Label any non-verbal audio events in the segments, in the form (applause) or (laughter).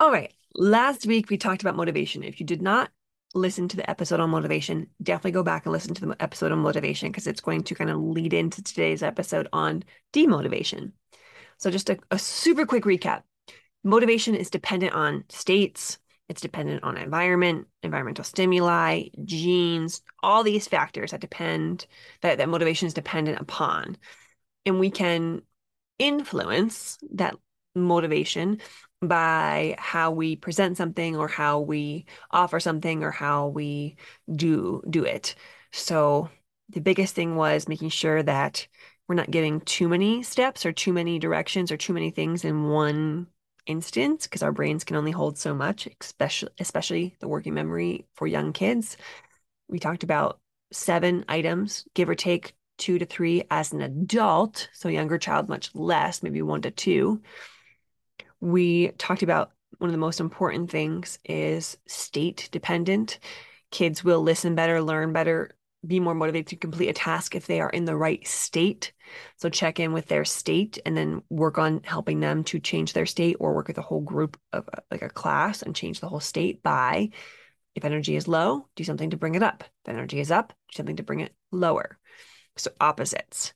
All right. Last week we talked about motivation. If you did not listen to the episode on motivation, definitely go back and listen to the episode on motivation because it's going to kind of lead into today's episode on demotivation. So, just a, a super quick recap motivation is dependent on states, it's dependent on environment, environmental stimuli, genes, all these factors that depend, that, that motivation is dependent upon. And we can influence that motivation by how we present something or how we offer something or how we do do it. So the biggest thing was making sure that we're not giving too many steps or too many directions or too many things in one instance because our brains can only hold so much, especially especially the working memory for young kids. We talked about seven items, give or take two to three as an adult, so younger child much less, maybe one to two we talked about one of the most important things is state dependent. Kids will listen better, learn better, be more motivated to complete a task if they are in the right state. So check in with their state and then work on helping them to change their state or work with a whole group of uh, like a class and change the whole state by if energy is low, do something to bring it up. If energy is up, do something to bring it lower. So opposites,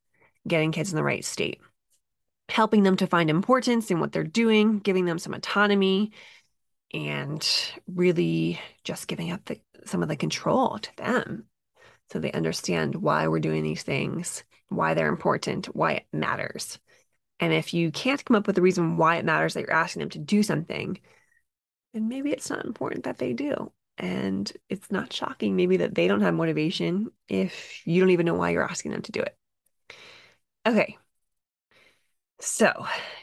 getting kids in the right state helping them to find importance in what they're doing, giving them some autonomy, and really just giving up the, some of the control to them so they understand why we're doing these things, why they're important, why it matters. And if you can't come up with a reason why it matters that you're asking them to do something, then maybe it's not important that they do. And it's not shocking, maybe, that they don't have motivation if you don't even know why you're asking them to do it. Okay, so,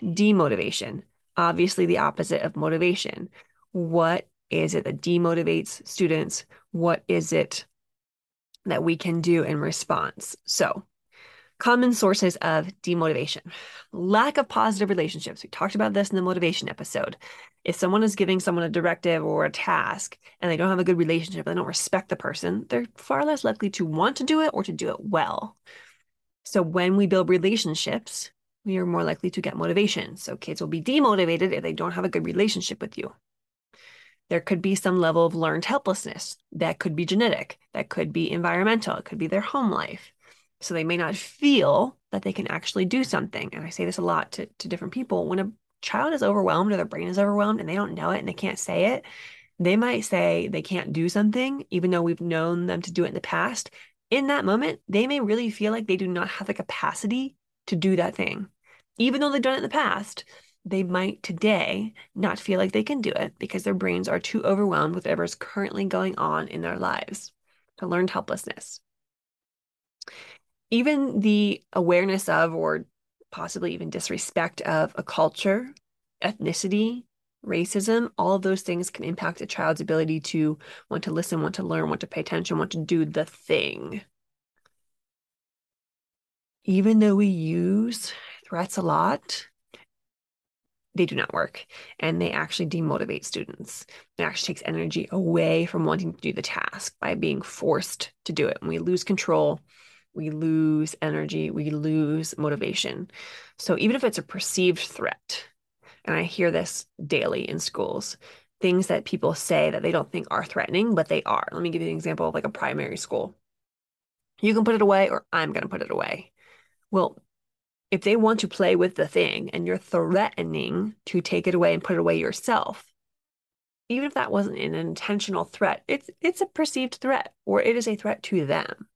demotivation, obviously the opposite of motivation. What is it that demotivates students? What is it that we can do in response? So, common sources of demotivation lack of positive relationships. We talked about this in the motivation episode. If someone is giving someone a directive or a task and they don't have a good relationship, they don't respect the person, they're far less likely to want to do it or to do it well. So, when we build relationships, we are more likely to get motivation. So kids will be demotivated if they don't have a good relationship with you. There could be some level of learned helplessness. That could be genetic. That could be environmental. It could be their home life. So they may not feel that they can actually do something. And I say this a lot to, to different people. When a child is overwhelmed or their brain is overwhelmed and they don't know it and they can't say it, they might say they can't do something, even though we've known them to do it in the past. In that moment, they may really feel like they do not have the capacity to do that thing even though they've done it in the past, they might today not feel like they can do it because their brains are too overwhelmed with whatever's currently going on in their lives. To learned helplessness. Even the awareness of, or possibly even disrespect of a culture, ethnicity, racism, all of those things can impact a child's ability to want to listen, want to learn, want to pay attention, want to do the thing. Even though we use threats a lot, they do not work and they actually demotivate students. It actually takes energy away from wanting to do the task by being forced to do it. And we lose control, we lose energy, we lose motivation. So even if it's a perceived threat, and I hear this daily in schools, things that people say that they don't think are threatening, but they are. Let me give you an example of like a primary school. You can put it away, or I'm going to put it away. Well, if they want to play with the thing and you're threatening to take it away and put it away yourself, even if that wasn't an intentional threat, it's it's a perceived threat or it is a threat to them.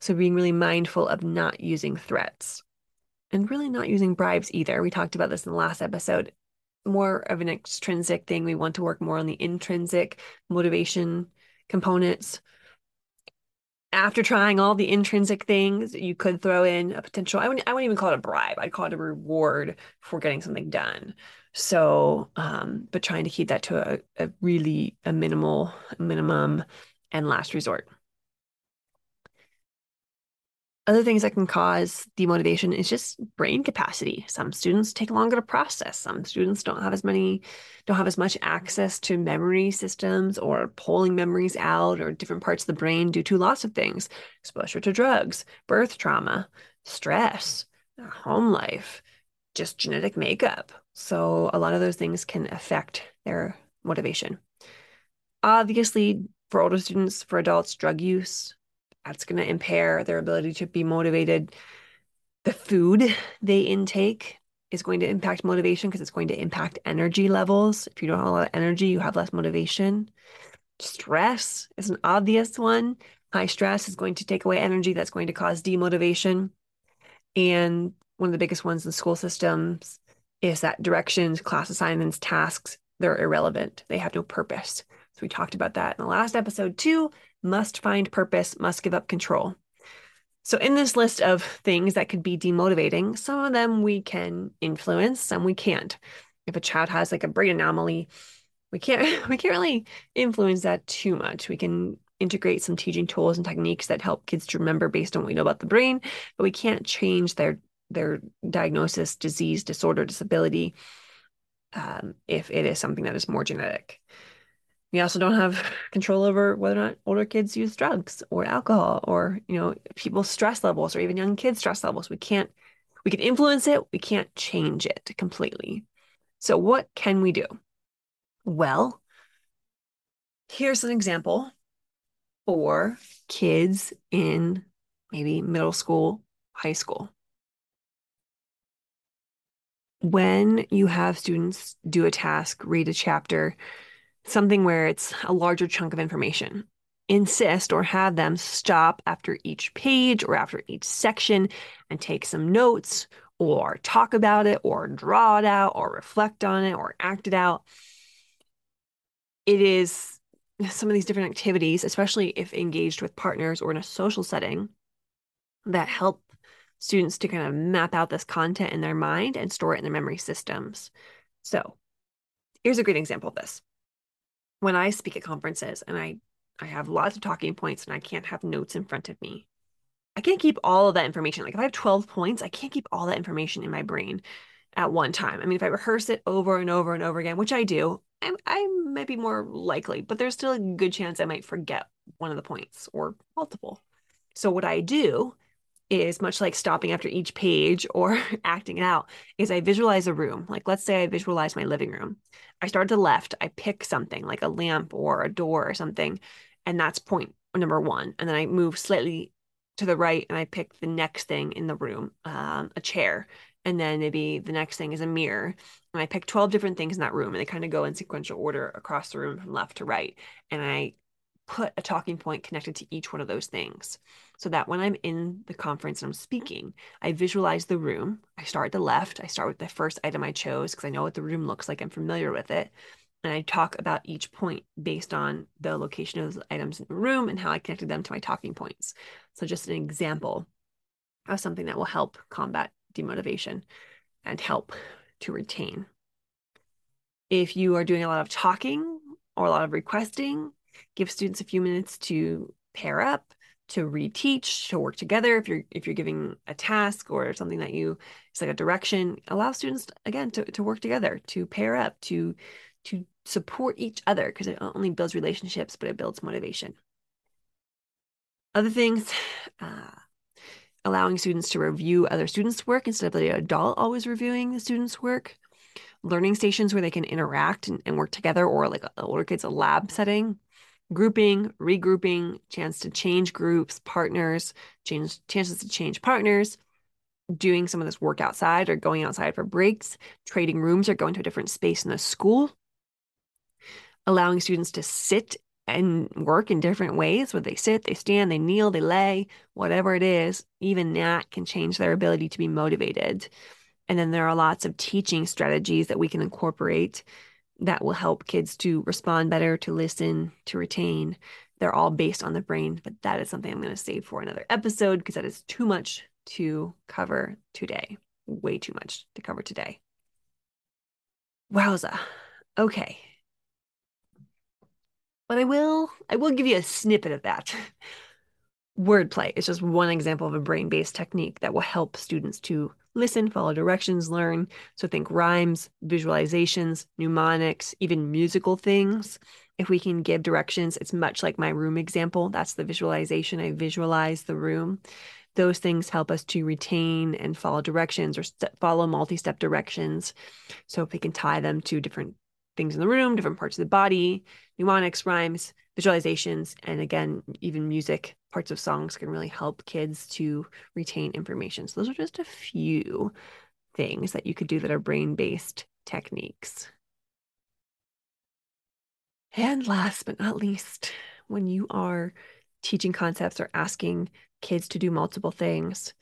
So being really mindful of not using threats and really not using bribes either. We talked about this in the last episode. More of an extrinsic thing. We want to work more on the intrinsic motivation components. After trying all the intrinsic things, you could throw in a potential, I wouldn't, I wouldn't even call it a bribe. I'd call it a reward for getting something done. So, um, but trying to keep that to a, a really a minimal minimum and last resort. Other things that can cause demotivation is just brain capacity. Some students take longer to process. Some students don't have as many, don't have as much access to memory systems or pulling memories out or different parts of the brain due to lots of things exposure to drugs, birth trauma, stress, home life, just genetic makeup. So a lot of those things can affect their motivation. Obviously, for older students, for adults, drug use, that's going to impair their ability to be motivated. The food they intake is going to impact motivation because it's going to impact energy levels. If you don't have a lot of energy, you have less motivation. Stress is an obvious one. High stress is going to take away energy that's going to cause demotivation. And one of the biggest ones in school systems is that directions, class assignments, tasks, they're irrelevant. They have no purpose. So we talked about that in the last episode too. Must find purpose, must give up control. So in this list of things that could be demotivating, some of them we can influence, some we can't. If a child has like a brain anomaly, we can't (laughs) we can't really influence that too much. We can integrate some teaching tools and techniques that help kids to remember based on what we know about the brain, but we can't change their their diagnosis, disease, disorder, disability, um, if it is something that is more genetic. We also don't have control over whether or not older kids use drugs or alcohol or, you know, people's stress levels or even young kids' stress levels. We can't, we can influence it, we can't change it completely. So, what can we do? Well, here's an example for kids in maybe middle school, high school when you have students do a task, read a chapter, something where it's a larger chunk of information, insist or have them stop after each page or after each section and take some notes or talk about it or draw it out or reflect on it or act it out. It is some of these different activities, especially if engaged with partners or in a social setting, that help students to kind of map out this content in their mind and store it in their memory systems. So here's a great example of this. When I speak at conferences and I, I have lots of talking points and I can't have notes in front of me, I can't keep all of that information. Like if I have 12 points, I can't keep all that information in my brain at one time. I mean, if I rehearse it over and over and over again, which I do, I, I might be more likely, but there's still a good chance I might forget one of the points or multiple. So what I do is much like stopping after each page or (laughs) acting it out is I visualize a room. Like let's say I visualize my living room. I start to the left, I pick something like a lamp or a door or something, and that's point number one. And then I move slightly to the right and I pick the next thing in the room, um, a chair. And then maybe the next thing is a mirror. And I pick 12 different things in that room and they kind of go in sequential order across the room from left to right. And I put a talking point connected to each one of those things so that when I'm in the conference and I'm speaking, I visualize the room. I start at the left. I start with the first item I chose because I know what the room looks like. I'm familiar with it. And I talk about each point based on the location of those items in the room and how I connected them to my talking points. So, just an example of something that will help combat demotivation and help to retain. If you are doing a lot of talking or a lot of requesting, give students a few minutes to pair up to reteach to work together. If you're if you're giving a task or something that you it's like a direction allow students again to, to work together to pair up to to support each other because it not only builds relationships but it builds motivation. Other things uh, allowing students to review other students work instead of the adult always reviewing the students work. Learning stations where they can interact and, and work together or like older kids a lab setting grouping, regrouping, chance to change groups, partners, change chances to change partners, doing some of this work outside or going outside for breaks, trading rooms or going to a different space in the school. allowing students to sit and work in different ways where they sit, they stand, they kneel, they lay, whatever it is, even that can change their ability to be motivated. And then there are lots of teaching strategies that we can incorporate that will help kids to respond better, to listen, to retain. They're all based on the brain, but that is something I'm going to save for another episode because that is too much to cover today. Way too much to cover today. Wowza. Okay. But I will I will give you a snippet of that. (laughs) Wordplay is just one example of a brain-based technique that will help students to listen, follow directions, learn. So think rhymes, visualizations, mnemonics, even musical things. If we can give directions, it's much like my room example. That's the visualization. I visualize the room. Those things help us to retain and follow directions or follow multi step directions. So if we can tie them to different things in the room, different parts of the body, mnemonics, rhymes, visualizations, and again, even music, parts of songs can really help kids to retain information. So, those are just a few things that you could do that are brain based techniques. And last but not least, when you are teaching concepts or asking kids to do multiple things,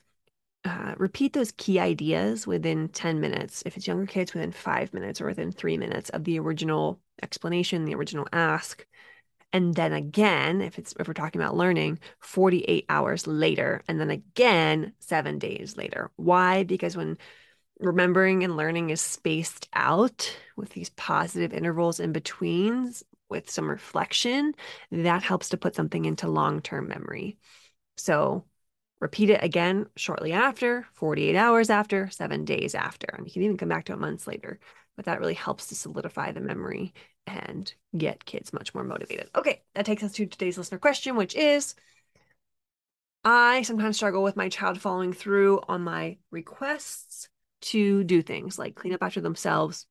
uh, repeat those key ideas within 10 minutes. If it's younger kids, within five minutes or within three minutes of the original explanation, the original ask. And then again, if it's if we're talking about learning, 48 hours later, and then again seven days later. Why? Because when remembering and learning is spaced out with these positive intervals in betweens with some reflection, that helps to put something into long-term memory. So repeat it again shortly after, 48 hours after, seven days after. And you can even come back to it months later. But that really helps to solidify the memory and get kids much more motivated. Okay, that takes us to today's listener question, which is I sometimes struggle with my child following through on my requests to do things like clean up after themselves,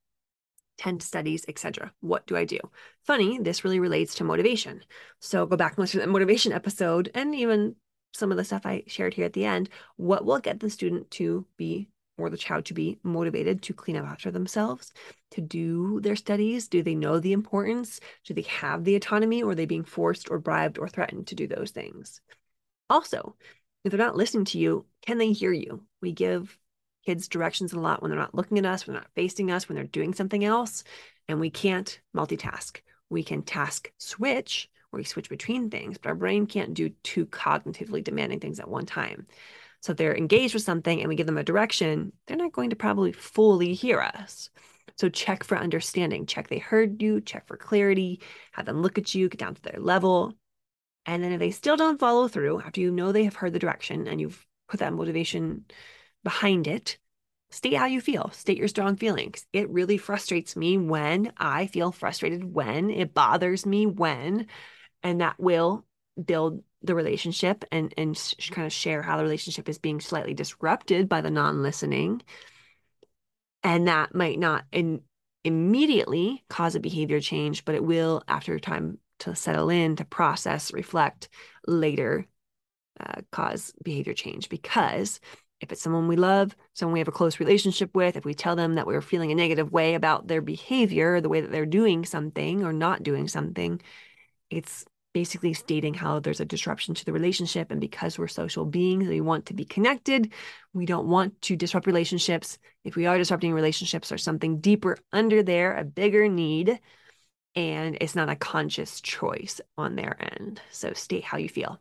tend studies, etc. What do I do? Funny, this really relates to motivation. So go back and listen to the motivation episode and even some of the stuff I shared here at the end. What will get the student to be or the child to be motivated to clean up after themselves, to do their studies? Do they know the importance? Do they have the autonomy or are they being forced or bribed or threatened to do those things? Also, if they're not listening to you, can they hear you? We give kids directions a lot when they're not looking at us, when they're not facing us, when they're doing something else, and we can't multitask. We can task switch, where we switch between things, but our brain can't do two cognitively demanding things at one time. So if they're engaged with something and we give them a direction, they're not going to probably fully hear us. So check for understanding, check they heard you, check for clarity, have them look at you, get down to their level. And then if they still don't follow through after you know they have heard the direction and you've put that motivation behind it, state how you feel, state your strong feelings. It really frustrates me when I feel frustrated, when it bothers me, when, and that will build the relationship and and sh- kind of share how the relationship is being slightly disrupted by the non-listening. And that might not in, immediately cause a behavior change but it will after time to settle in to process reflect later uh, cause behavior change. Because if it's someone we love someone we have a close relationship with if we tell them that we're feeling a negative way about their behavior the way that they're doing something or not doing something it's basically stating how there's a disruption to the relationship. And because we're social beings, we want to be connected. We don't want to disrupt relationships. If we are disrupting relationships, there's something deeper under there, a bigger need. And it's not a conscious choice on their end. So state how you feel.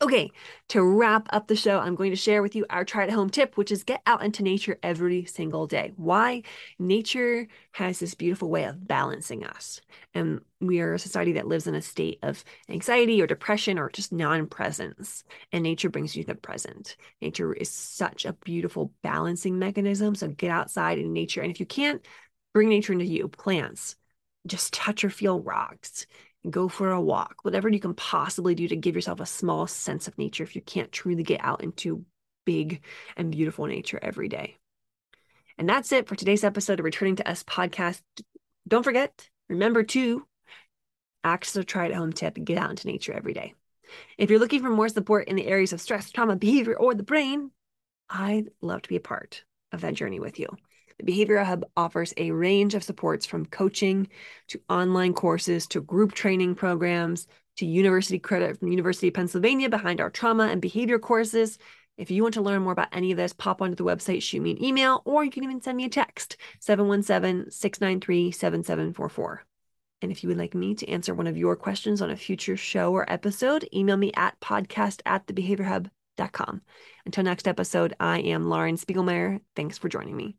Okay, to wrap up the show, I'm going to share with you our try at home tip, which is get out into nature every single day. Why? Nature has this beautiful way of balancing us. And we are a society that lives in a state of anxiety or depression or just non presence. And nature brings you the present. Nature is such a beautiful balancing mechanism. So get outside in nature. And if you can't bring nature into you, plants, just touch or feel rocks go for a walk, whatever you can possibly do to give yourself a small sense of nature if you can't truly get out into big and beautiful nature every day. And that's it for today's episode of Returning to Us podcast. Don't forget, remember to access a try at home tip get out into nature every day. If you're looking for more support in the areas of stress, trauma, behavior, or the brain, I'd love to be a part of that journey with you. The Behavioral Hub offers a range of supports from coaching to online courses to group training programs to university credit from University of Pennsylvania behind our trauma and behavior courses. If you want to learn more about any of this, pop onto the website, shoot me an email, or you can even send me a text 717 693 7744. And if you would like me to answer one of your questions on a future show or episode, email me at podcast at thebehaviorhub.com. Until next episode, I am Lauren Spigelmyer. Thanks for joining me.